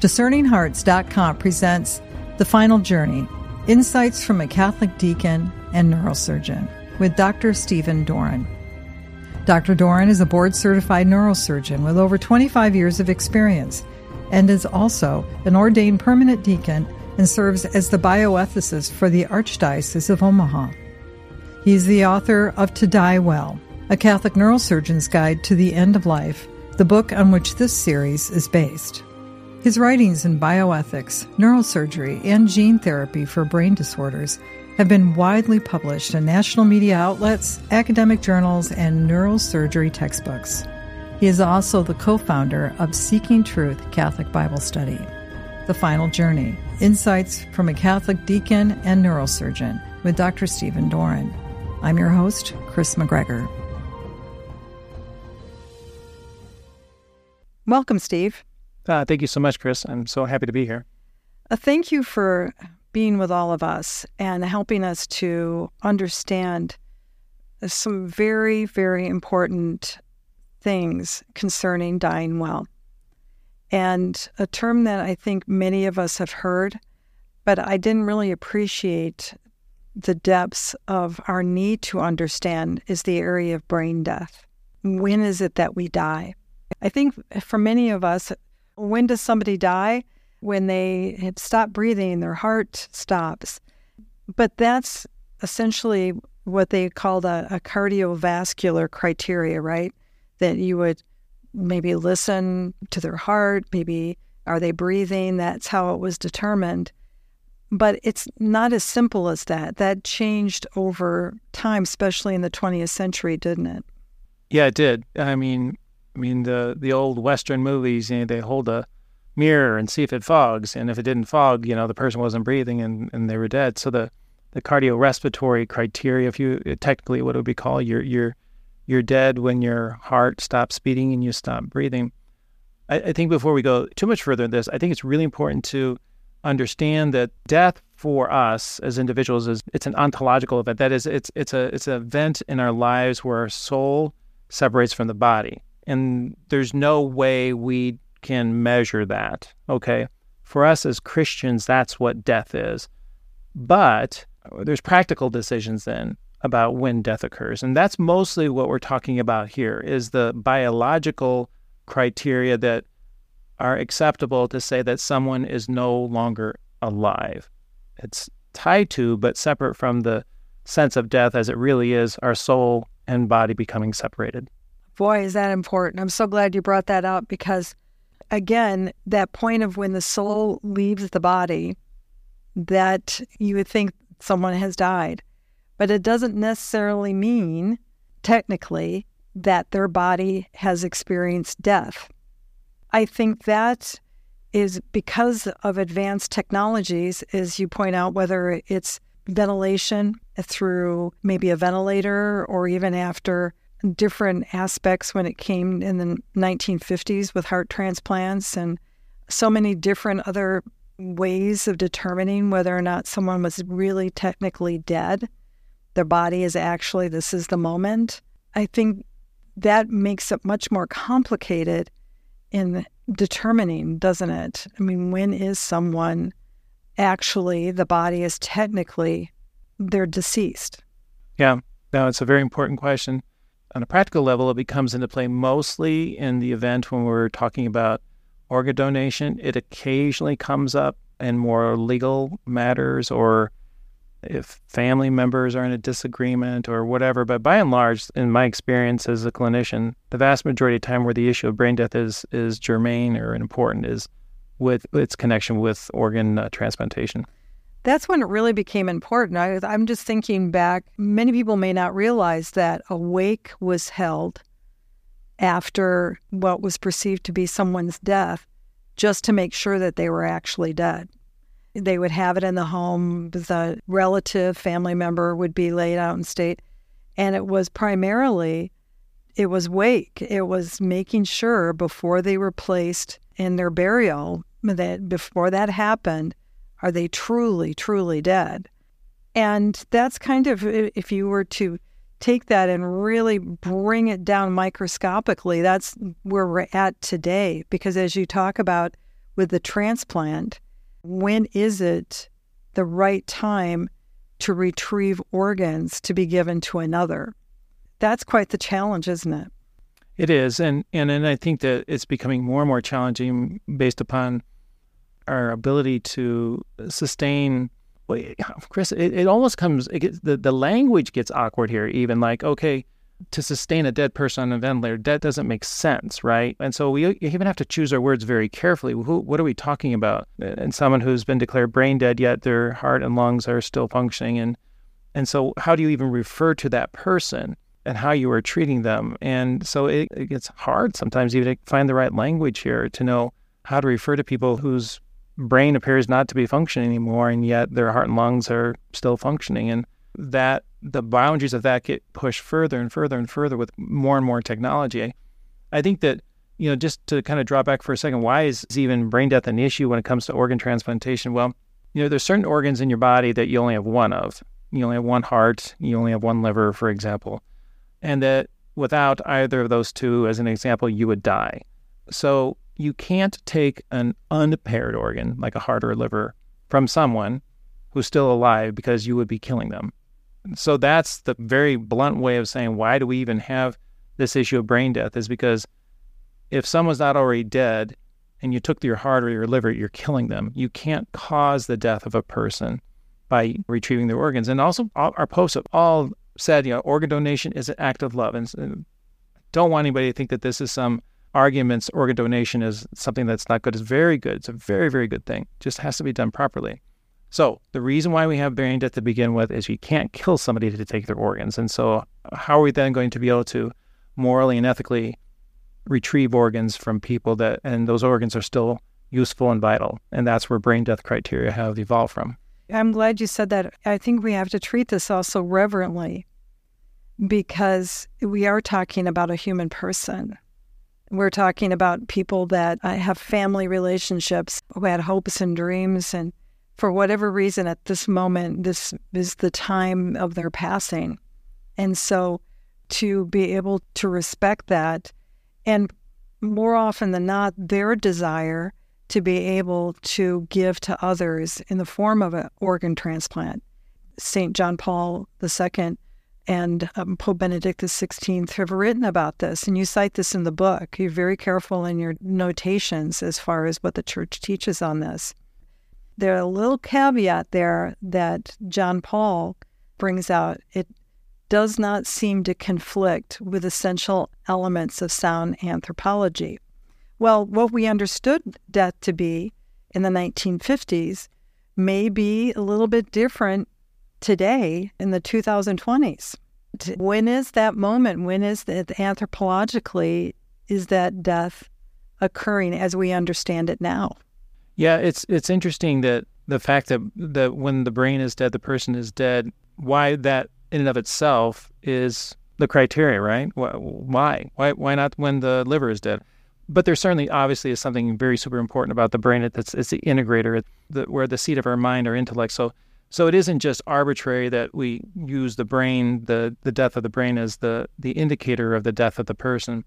DiscerningHearts.com presents The Final Journey Insights from a Catholic Deacon and Neurosurgeon with Dr. Stephen Doran. Dr. Doran is a board certified neurosurgeon with over 25 years of experience and is also an ordained permanent deacon and serves as the bioethicist for the Archdiocese of Omaha. He is the author of To Die Well, a Catholic neurosurgeon's guide to the end of life, the book on which this series is based. His writings in bioethics, neurosurgery, and gene therapy for brain disorders have been widely published in national media outlets, academic journals, and neurosurgery textbooks. He is also the co founder of Seeking Truth Catholic Bible Study. The Final Journey Insights from a Catholic Deacon and Neurosurgeon with Dr. Stephen Doran. I'm your host, Kris McGregor. Welcome, Steve. Uh, thank you so much, Kris. I'm so happy to be here. Uh, thank you for being with all of us and helping us to understand some very, very important things concerning dying well. And a term that I think many of us have heard, but I didn't really appreciate the depths of our need to understand is the area of brain death. When is it that we die? I think for many of us, when does somebody die? When they have stopped breathing, their heart stops. But that's essentially what they called a, a cardiovascular criteria, right? That you would maybe listen to their heart, maybe are they breathing? That's how it was determined. But it's not as simple as that. That changed over time, especially in the 20th century, didn't it? Yeah, it did. I mean, I mean, the the old Western movies, you know, they hold a mirror and see if it fogs, and if it didn't fog, you know, the person wasn't breathing and, and they were dead. So the the cardiorespiratory criteria, if you uh, technically what it would be called, you're you're you're dead when your heart stops beating and you stop breathing. I, I think before we go too much further in this, I think it's really important to understand that death for us as individuals is it's an ontological event. That is, it's it's a it's an event in our lives where our soul separates from the body and there's no way we can measure that. Okay. For us as Christians, that's what death is. But there's practical decisions then about when death occurs. And that's mostly what we're talking about here is the biological criteria that are acceptable to say that someone is no longer alive. It's tied to, but separate from the sense of death as it really is our soul and body becoming separated. Boy, is that important. I'm so glad you brought that up because, again, that point of when the soul leaves the body, that you would think someone has died. But it doesn't necessarily mean, technically, that their body has experienced death. I think that is because of advanced technologies, as you point out, whether it's ventilation through maybe a ventilator or even after different aspects when it came in the 1950s with heart transplants and so many different other ways of determining whether or not someone was really technically dead. Their body is actually, this is the moment. I think that makes it much more complicated in determining, doesn't it? I mean, when is someone actually, the body is technically, they're deceased? Yeah, no, it's a very important question on a practical level, it becomes into play mostly in the event when we're talking about organ donation. It occasionally comes up in more legal matters or if family members are in a disagreement or whatever. But by and large, in my experience as a clinician, the vast majority of time where the issue of brain death is is germane or important is with its connection with organ uh, transplantation that's when it really became important. I, I'm just thinking back, many people may not realize that a wake was held after what was perceived to be someone's death just to make sure that they were actually dead. They would have it in the home, the relative, family member would be laid out in state. And it was primarily, it was wake. It was making sure before they were placed in their burial, that before that happened, are they truly, truly dead? And that's kind of, if you were to take that and really bring it down microscopically, that's where we're at today. Because as you talk about with the transplant, when is it the right time to retrieve organs to be given to another? That's quite the challenge, isn't it? It is, and and and I think that it's becoming more and more challenging based upon our ability to sustain. Well, Kris, it, it almost comes. It gets, the the language gets awkward here. Even like, okay, to sustain a dead person on a ventilator, that doesn't make sense, right? And so we even have to choose our words very carefully. Who, what are we talking about? And someone who's been declared brain dead, yet their heart and lungs are still functioning, and and so how do you even refer to that person and how you are treating them? And so it, it gets hard sometimes even to find the right language here to know how to refer to people whose brain appears not to be functioning anymore, and yet their heart and lungs are still functioning, and that the boundaries of that get pushed further and further and further with more and more technology. I think that, you know, just to kind of draw back for a second, why is even brain death an issue when it comes to organ transplantation? Well, you know, there's certain organs in your body that you only have one of. You only have one heart, you only have one liver, for example. And that without either of those two, as an example, you would die. So you can't take an unpaired organ, like a heart or a liver, from someone who's still alive because you would be killing them. So that's the very blunt way of saying why do we even have this issue of brain death is because if someone's not already dead and you took your heart or your liver, you're killing them. You can't cause the death of a person by retrieving their organs. And also, our posts have all said, you know, organ donation is an act of love. And don't want anybody to think that this is some arguments organ donation is something that's not good. It's very good. It's a very, very good thing. It just has to be done properly. So the reason why we have brain death to begin with is you can't kill somebody to take their organs. And so how are we then going to be able to morally and ethically retrieve organs from people that and those organs are still useful and vital? And that's where brain death criteria have evolved from. I'm glad you said that. I think we have to treat this also reverently because we are talking about a human person. We're talking about people that uh, have family relationships, who had hopes and dreams and for whatever reason at this moment, this is the time of their passing. And so to be able to respect that and more often than not, their desire to be able to give to others in the form of an organ transplant. St. John Paul II and um, Pope Benedict XVI have written about this, and you cite this in the book. You're very careful in your notations as far as what the church teaches on this. There's a little caveat there that John Paul brings out. It does not seem to conflict with essential elements of sound anthropology. Well, what we understood death to be in the 1950s may be a little bit different today in the 2020s. When is that moment? When is that anthropologically is that death occurring as we understand it now? Yeah, it's it's interesting that the fact that that when the brain is dead, the person is dead. Why that in and of itself is the criteria, right? Why? Why? Why not when the liver is dead? But there certainly, obviously, is something very super important about the brain. That's it's the integrator, the, where the seat of our mind, our intellect. So, so it isn't just arbitrary that we use the brain, the the death of the brain, as the the indicator of the death of the person.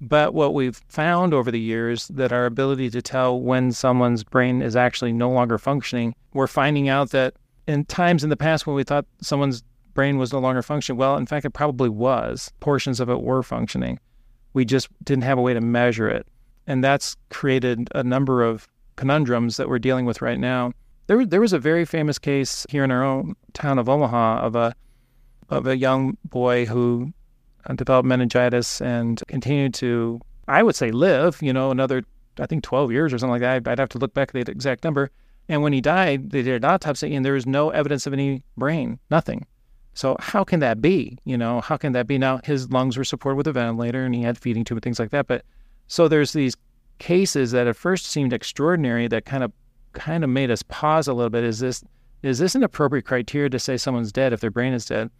But what we've found over the years that our ability to tell when someone's brain is actually no longer functioning, we're finding out that in times in the past when we thought someone's brain was no longer functioning, well, in fact, it probably was. Portions of it were functioning. We just didn't have a way to measure it. And that's created a number of conundrums that we're dealing with right now. There, there was a very famous case here in our own town of Omaha of a of a young boy who uh, developed meningitis and continued to, I would say, live, you know, another, I think 12 years or something like that. I'd have to look back at the exact number. And when he died, they did an autopsy and there was no evidence of any brain, nothing. So how can that be? You know, how can that be? Now his lungs were supported with a ventilator and he had feeding tube and things like that. But so there's these cases that at first seemed extraordinary that kind of kind of made us pause a little bit. Is this is this an appropriate criteria to say someone's dead if their brain is dead?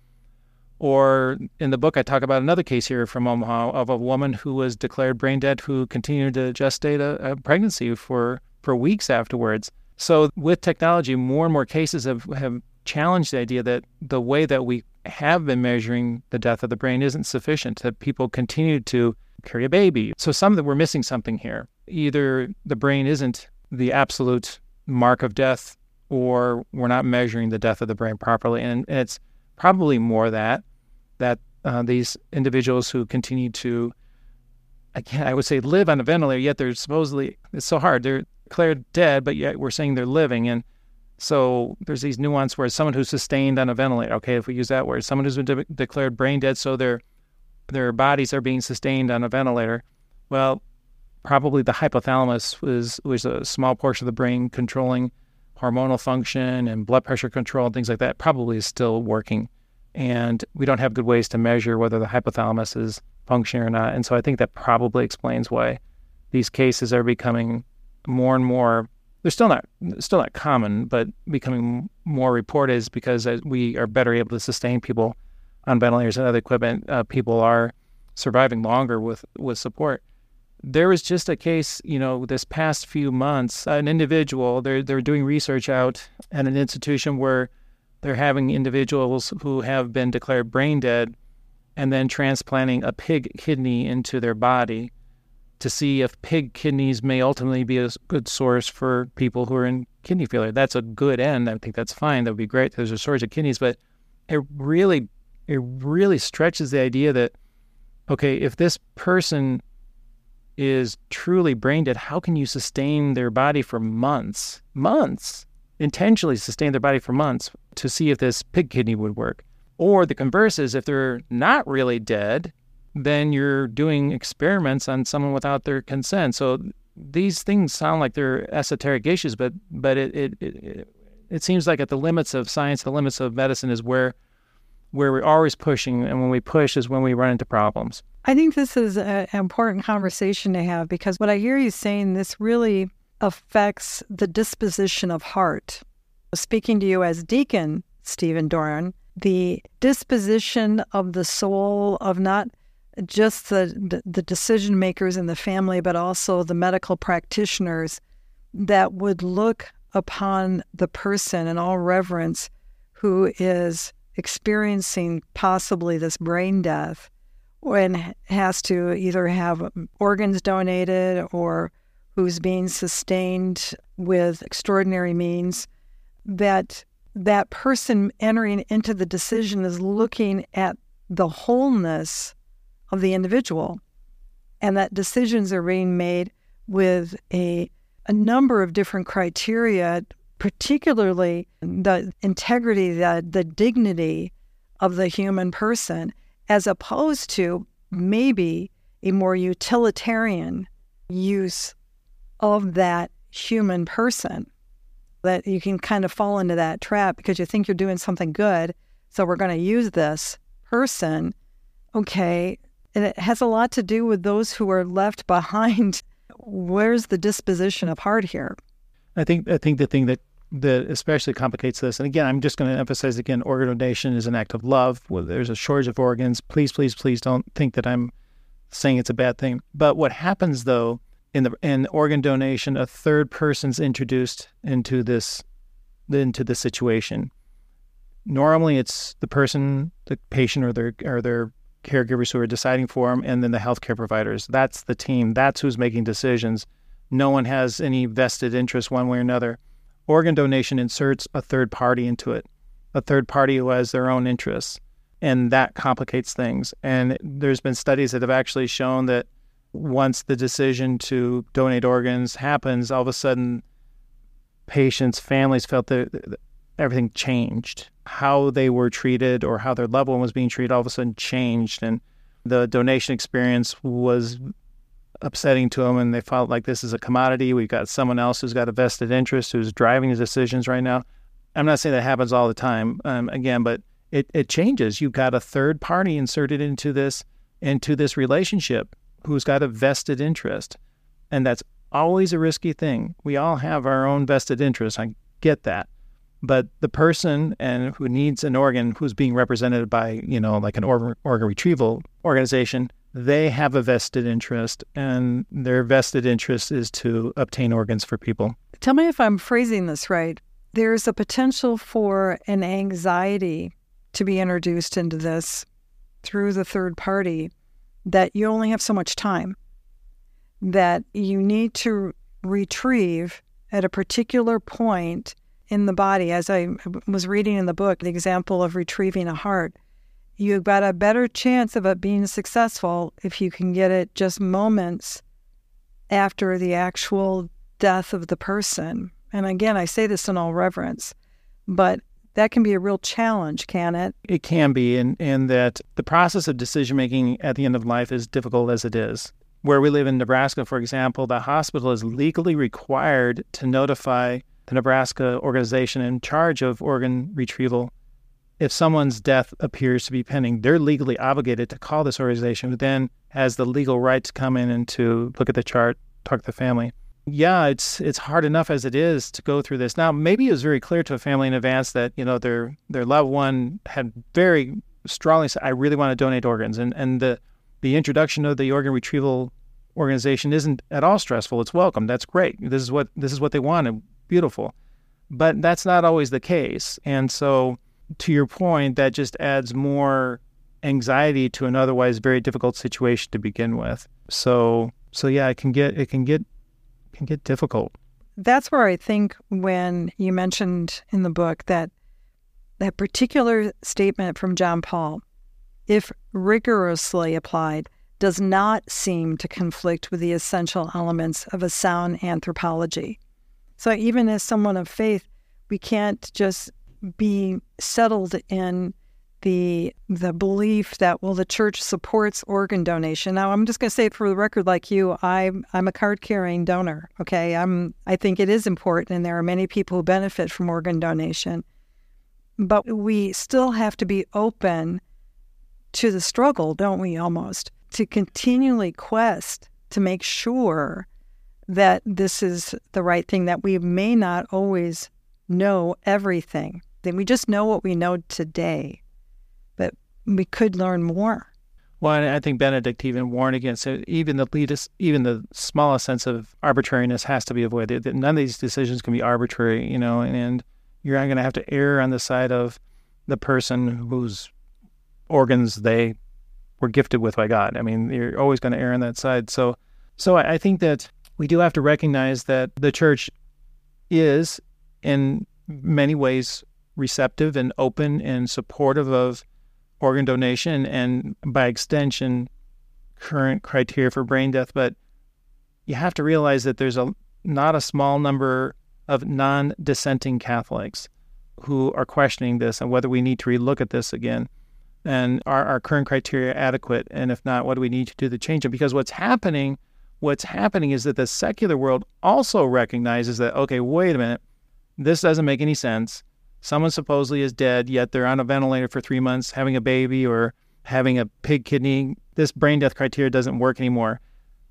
Or in the book, I talk about another case here from Omaha of a woman who was declared brain dead who continued to gestate a, a pregnancy for, for weeks afterwards. So, with technology, more and more cases have, have challenged the idea that the way that we have been measuring the death of the brain isn't sufficient, that people continue to carry a baby. So, some that we're missing something here. either the brain isn't the absolute mark of death or we're not measuring the death of the brain properly. And, and it's probably more that, that uh, these individuals who continue to, again, I would say live on a ventilator, yet they're supposedly, it's so hard. They're declared dead, but yet we're saying they're living. And so there's these nuance where someone who's sustained on a ventilator, okay, if we use that word, someone who's been de- declared brain dead, so their their bodies are being sustained on a ventilator. Well, probably the hypothalamus was was a small portion of the brain controlling hormonal function and blood pressure control and things like that. Probably is still working, and we don't have good ways to measure whether the hypothalamus is functioning or not. And so I think that probably explains why these cases are becoming more and more they're still not still not common, but becoming more reported is because we are better able to sustain people on ventilators and other equipment. Uh, people are surviving longer with with support. There was just a case, you know, this past few months, an individual they're they're doing research out at an institution where they're having individuals who have been declared brain dead and then transplanting a pig kidney into their body to see if pig kidneys may ultimately be a good source for people who are in kidney failure. That's a good end. I think that's fine. That would be great. There's a shortage of kidneys, but it really, it really stretches the idea that, okay, if this person is truly brain dead, how can you sustain their body for months, months, intentionally sustain their body for months to see if this pig kidney would work? Or the converse is if they're not really dead, then you're doing experiments on someone without their consent. So these things sound like they're esoteric issues, but but it it, it, it seems like at the limits of science, the limits of medicine is where where we're always pushing, and when we push is when we run into problems. I think this is an important conversation to have because what I hear you saying, this really affects the disposition of heart. Speaking to you as deacon, Stephen Doran, the disposition of the soul of not just the the decision makers in the family, but also the medical practitioners that would look upon the person in all reverence who is experiencing possibly this brain death and has to either have organs donated or who's being sustained with extraordinary means that that person entering into the decision is looking at the wholeness of the individual, and that decisions are being made with a, a number of different criteria, particularly the integrity, the, the dignity of the human person, as opposed to maybe a more utilitarian use of that human person. That you can kind of fall into that trap because you think you're doing something good. So we're going to use this person. Okay, and it has a lot to do with those who are left behind. Where's the disposition of heart here? I think I think the thing that that especially complicates this, and again, I'm just going to emphasize again, organ donation is an act of love. Well, there's a shortage of organs. Please, please, please don't think that I'm saying it's a bad thing. But what happens though in the in organ donation, a third person's introduced into this into the situation. Normally, it's the person, the patient, or their or their caregivers who are deciding for them, and then the healthcare providers. That's the team. That's who's making decisions. No one has any vested interest one way or another. Organ donation inserts a third party into it, a third party who has their own interests, and that complicates things. And there's been studies that have actually shown that once the decision to donate organs happens, all of a sudden patients, families felt that everything changed. How they were treated or how their loved one was being treated all of a sudden changed. And the donation experience was upsetting to them. And they felt like this is a commodity. We've got someone else who's got a vested interest who's driving the decisions right now. I'm not saying that happens all the time, um, again, but it, it changes. You've got a third party inserted into this into this relationship who's got a vested interest. And that's always a risky thing. We all have our own vested interests. I get that but the person and who needs an organ who's being represented by you know like an organ, organ retrieval organization they have a vested interest and their vested interest is to obtain organs for people tell me if i'm phrasing this right there's a potential for an anxiety to be introduced into this through the third party that you only have so much time that you need to retrieve at a particular point in the body. As I was reading in the book, the example of retrieving a heart, you've got a better chance of it being successful if you can get it just moments after the actual death of the person. And again, I say this in all reverence, but that can be a real challenge, can it? It can be, and, and that the process of decision making at the end of life is difficult as it is. Where we live in Nebraska, for example, the hospital is legally required to notify the Nebraska organization in charge of organ retrieval if someone's death appears to be pending. They're legally obligated to call this organization, who then has the legal right to come in and to look at the chart, talk to the family yeah, it's it's hard enough as it is to go through this. Now, maybe it was very clear to a family in advance that you know their their loved one had very strongly said, "I really want to donate organs," and and the the introduction of the organ retrieval organization isn't at all stressful. It's welcome. That's great. This is what this is what they wanted. Beautiful, but that's not always the case. And so, to your point, that just adds more anxiety to an otherwise very difficult situation to begin with. So so yeah, it can get it can get can get difficult. That's where I think when you mentioned in the book that that particular statement from John Paul, if rigorously applied, does not seem to conflict with the essential elements of a sound anthropology. So even as someone of faith, we can't just be settled in the the belief that well the church supports organ donation. Now I'm just going to say it for the record like you I'm I'm a card carrying donor, okay? I'm I think it is important and there are many people who benefit from organ donation. But we still have to be open to the struggle, don't we almost? To continually quest to make sure that this is the right thing that we may not always know everything. Then we just know what we know today but we could learn more. Well, I think Benedict even warned against it. Even the least, even the smallest sense of arbitrariness has to be avoided. None of these decisions can be arbitrary, you know, and you're not going to have to err on the side of the person whose organs they were gifted with by God. I mean, you're always going to err on that side. So, so I think that we do have to recognize that the church is, in many ways, receptive and open and supportive of organ donation and by extension current criteria for brain death but you have to realize that there's a not a small number of non-dissenting catholics who are questioning this and whether we need to relook at this again. And are our current criteria adequate? And if not what do we need to do to change them? Because what's happening what's happening is that the secular world also recognizes that okay wait a minute this doesn't make any sense someone supposedly is dead, yet they're on a ventilator for three months having a baby or having a pig kidney, this brain death criteria doesn't work anymore.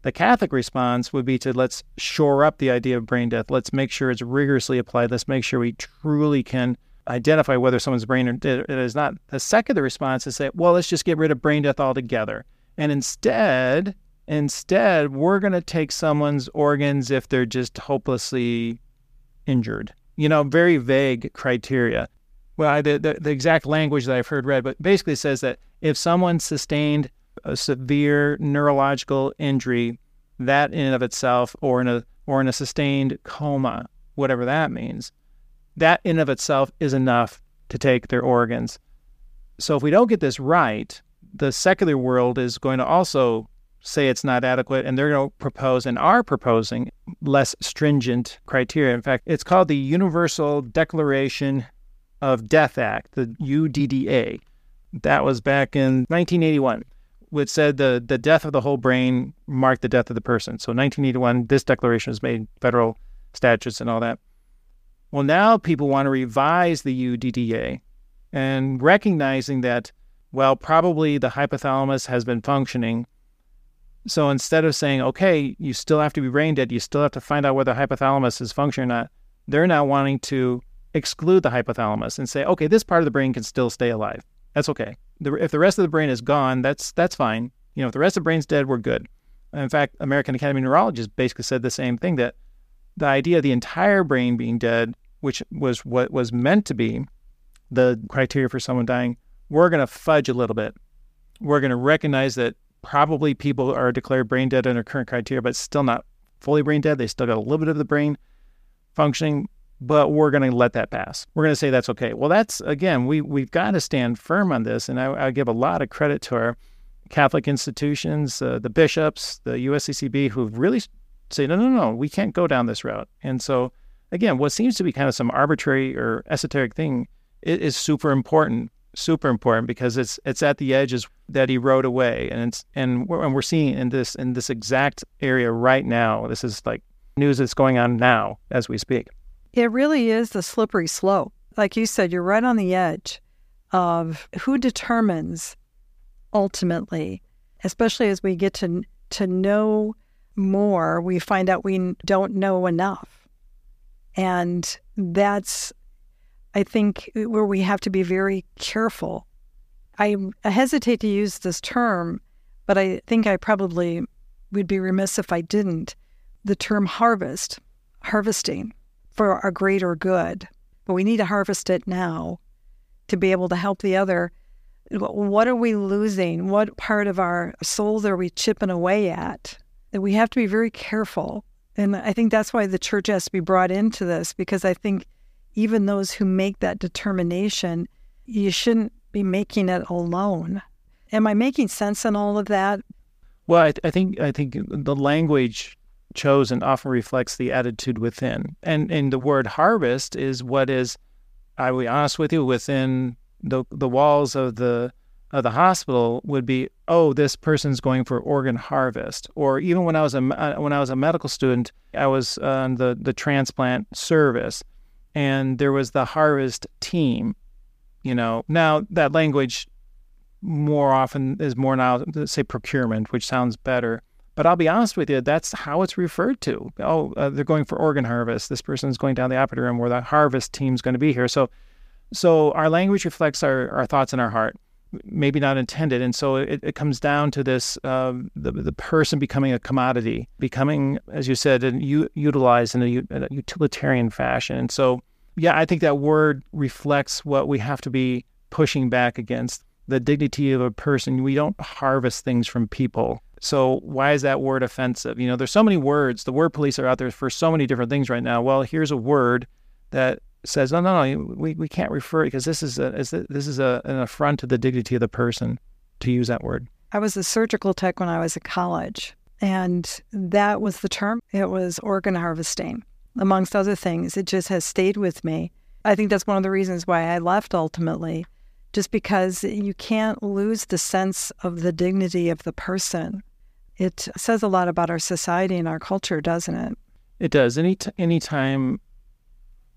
The Catholic response would be to let's shore up the idea of brain death. Let's make sure it's rigorously applied. Let's make sure we truly can identify whether someone's brain is not. The secular response is say, well, let's just get rid of brain death altogether. And instead, instead, we're going to take someone's organs if they're just hopelessly injured you know, very vague criteria. Well, the, the, the exact language that I've heard read, but basically says that if someone sustained a severe neurological injury, that in and of itself, or in a or in a sustained coma, whatever that means, that in and of itself is enough to take their organs. So if we don't get this right, the secular world is going to also say it's not adequate, and they're going to propose and are proposing less stringent criteria. In fact, it's called the Universal Declaration of Death Act, the UDDA. That was back in 1981, which said the, the death of the whole brain marked the death of the person. So 1981, this declaration was made, federal statutes and all that. Well, now people want to revise the UDDA and recognizing that, well, probably the hypothalamus has been functioning so instead of saying, okay, you still have to be brain dead, you still have to find out whether the hypothalamus is functioning or not, they're now wanting to exclude the hypothalamus and say, okay, this part of the brain can still stay alive. That's okay. The, if the rest of the brain is gone, that's that's fine. You know, if the rest of the brain's dead, we're good. In fact, American Academy of Neurologists basically said the same thing that the idea of the entire brain being dead, which was what was meant to be the criteria for someone dying, we're going to fudge a little bit. We're going to recognize that probably people are declared brain dead under current criteria, but still not fully brain dead. They still got a little bit of the brain functioning, but we're going to let that pass. We're going to say that's okay. Well, that's again, we we've got to stand firm on this, and I, I give a lot of credit to our Catholic institutions, uh, the bishops, the USCCB, who've really say, no, no, no, we can't go down this route. And so, again, what seems to be kind of some arbitrary or esoteric thing is, is super important, super important because it's it's at the edges that erode away, and it's and we're, and we're seeing in this in this exact area right now. This is like news that's going on now as we speak. It really is the slippery slope. Like you said, you're right on the edge of who determines ultimately, especially as we get to to know more, we find out we don't know enough. And that's, I think, uh, where we have to be very careful. I, hesitate to use this term, but I think I probably would be remiss if I didn't. The term harvest, harvesting for a greater good. But we need to harvest it now to be able to help the other. What are we losing? What part of our souls are we chipping away at? that we have to be very careful. And I think that's why the church has to be brought into this because I think even those who make that determination, you shouldn't be making it alone. Am I making sense in all of that? Well, I, I think I think the language chosen often reflects the attitude within, and and the word harvest is what is, I will be honest with you, within the the walls of the of the hospital would be, oh, this person's going for organ harvest. Or even when I was a when I was a medical student, I was on the the transplant service, and there was the harvest team. You know, now that language more often is more now say procurement, which sounds better. But I'll be honest with you, that's how it's referred to. Oh, uh, they're going for organ harvest. This person's going down the operating room where the harvest team's going to be here. So, so our language reflects our, our thoughts in our heart maybe not intended. And so it, it comes down to this uh, the, the person becoming a commodity, becoming, as you said, u- utilized in a, a, utilitarian fashion. And so, yeah, I think that word reflects what we have to be pushing back against the dignity of a person. We don't harvest things from people. So why is that word offensive? You know, there's so many words. The word police are out there for so many different things right now. Well, here's a word that says, no, no, no, we, we can't refer because this is a this is a, an affront to the dignity of the person to use that word. I was a surgical tech when I was at college, and that was the term. It was organ harvesting, amongst other things. It just has stayed with me. I think that's one of the reasons why I left ultimately, just because you can't lose the sense of the dignity of the person. It says a lot about our society and our culture, doesn't it? It does. Any t- anytime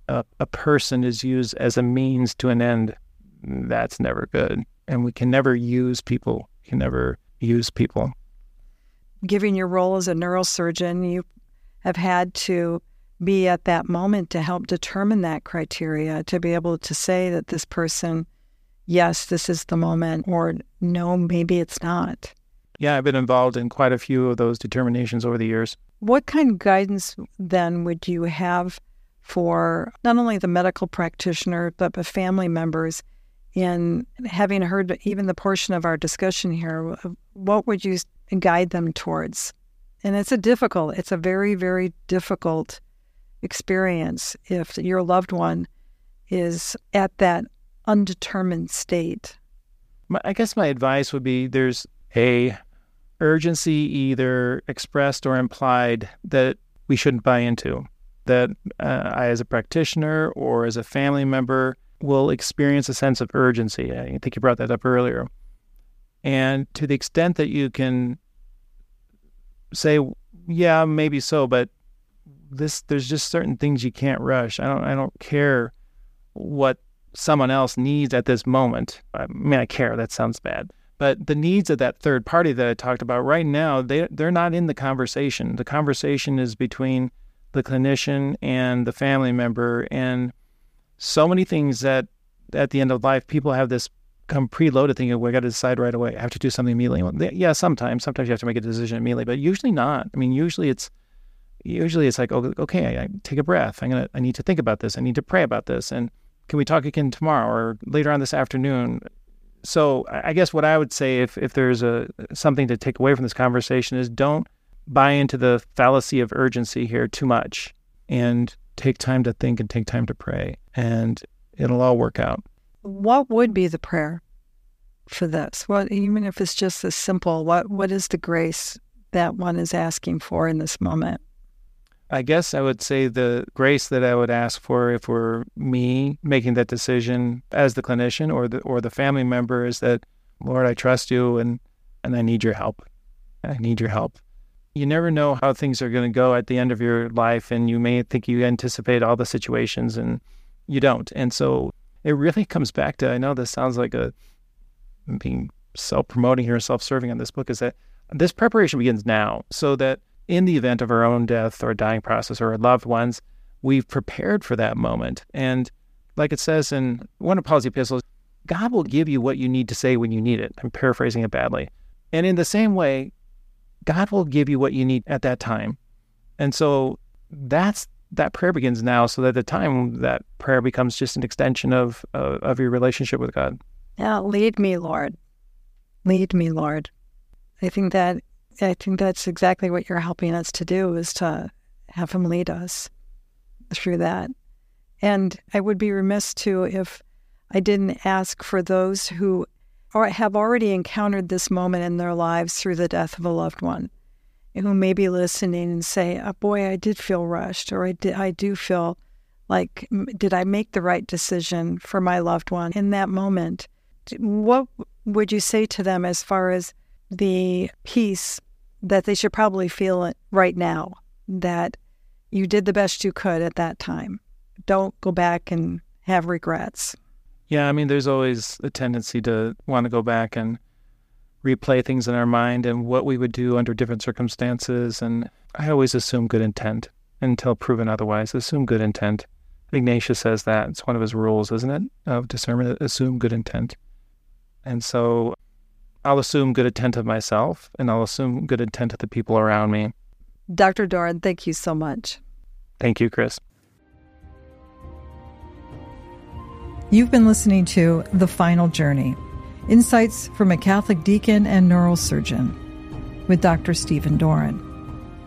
a, a person is used as a means to an end, that's never good. And we can never use people, can never use people. Given your role as a neurosurgeon, you have had to be at that moment to help determine that criteria, to be able to say that this person, yes, this is the moment, or no, maybe it's not. Yeah, I've been involved in quite a few of those determinations over the years. What kind of guidance then would you have for not only the medical practitioner, but the family members in having heard even the portion of our discussion here, what would you guide them towards? And it's a difficult, it's a very, very difficult experience if your loved one is at that undetermined state. I guess my advice would be there's a urgency either expressed or implied that we shouldn't buy into that uh, I, as a practitioner or as a family member, will experience a sense of urgency. I think you brought that up earlier. And to the extent that you can say, yeah, maybe so, but this there's just certain things you can't rush. I don't I don't care what someone else needs at this moment. I mean, I care. That sounds bad. But the needs of that third party that I talked about right now, they they're not in the conversation. The conversation is between the clinician and the family member, and so many things that at the end of life people have this come preloaded thinking we got to decide right away. I have to do something immediately. Yeah, sometimes sometimes you have to make a decision immediately, but usually not. I mean, usually it's usually it's like oh, okay, I, I take a breath. I'm gonna I need to think about this. I need to pray about this, and can we talk again tomorrow or later on this afternoon? so I guess what I would say if, if there's a something to take away from this conversation is don't buy into the fallacy of urgency here too much and take time to think and take time to pray and it'll all work out. What would be the prayer for this? What even if it's just as simple, what what is the grace that one is asking for in this moment? I guess I would say the grace that I would ask for if we're me making that decision as the clinician or the or the family member is that Lord, I trust you and and I need your help. I need your help. You never know how things are going to go at the end of your life and you may think you anticipate all the situations and you don't. And so it really comes back to I know this sounds like a being self-promoting here, self-serving on this book is that this preparation begins now so that in the event of our own death or dying process or our loved ones, we've prepared for that moment. And like it says in one of Paul's epistles, God will give you what you need to say when you need it. I'm paraphrasing it badly. And in the same way, God will give you what you need at that time. And so that's that prayer begins now so that the time that prayer becomes just an extension of uh, of your relationship with God. Yeah, lead me, Lord. Lead me, Lord. I think that I think that's exactly what you're helping us to do is to have him lead us through that. And I would be remiss too if I didn't ask for those who have already encountered this moment in their lives through the death of a loved one, who may be listening and say, oh, "Boy, I did feel rushed," or "I did, I do feel like, did I make the right decision for my loved one in that moment?" What would you say to them as far as the peace that they should probably feel right now that you did the best you could at that time. Don't go back and have regrets. Yeah, I mean, there's always a tendency to want to go back and replay things in our mind and what we would do under different circumstances. And I always assume good intent until proven otherwise. Assume good intent. Ignatius says that. It's one of his rules, isn't it? Of discernment, assume good intent. And so I'll assume good intent of myself and I'll assume good intent of the people around me. Dr. Doran, thank you so much. Thank you, Kris. You've been listening to The Final Journey Insights from a Catholic Deacon and Neurosurgeon with Dr. Stephen Doran.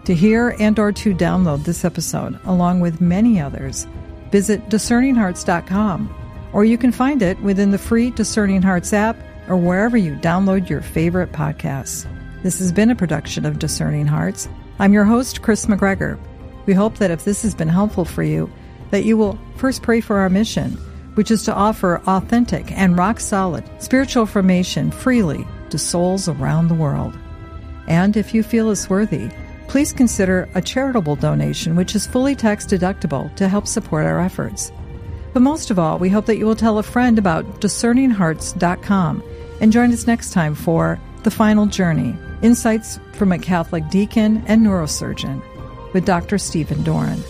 To hear and or to download this episode along with many others, visit discerninghearts.com or you can find it within the free Discerning Hearts app or wherever you download your favorite podcasts. This has been a production of Discerning Hearts. I'm your host, Kris McGregor. We hope that if this has been helpful for you, that you will first pray for our mission, which is to offer authentic and rock solid spiritual formation freely to souls around the world. And if you feel it's worthy, please consider a charitable donation, which is fully tax deductible to help support our efforts. But most of all, we hope that you will tell a friend about discerninghearts.com and join us next time for The Final Journey Insights from a Catholic Deacon and Neurosurgeon with Dr. Stephen Doran.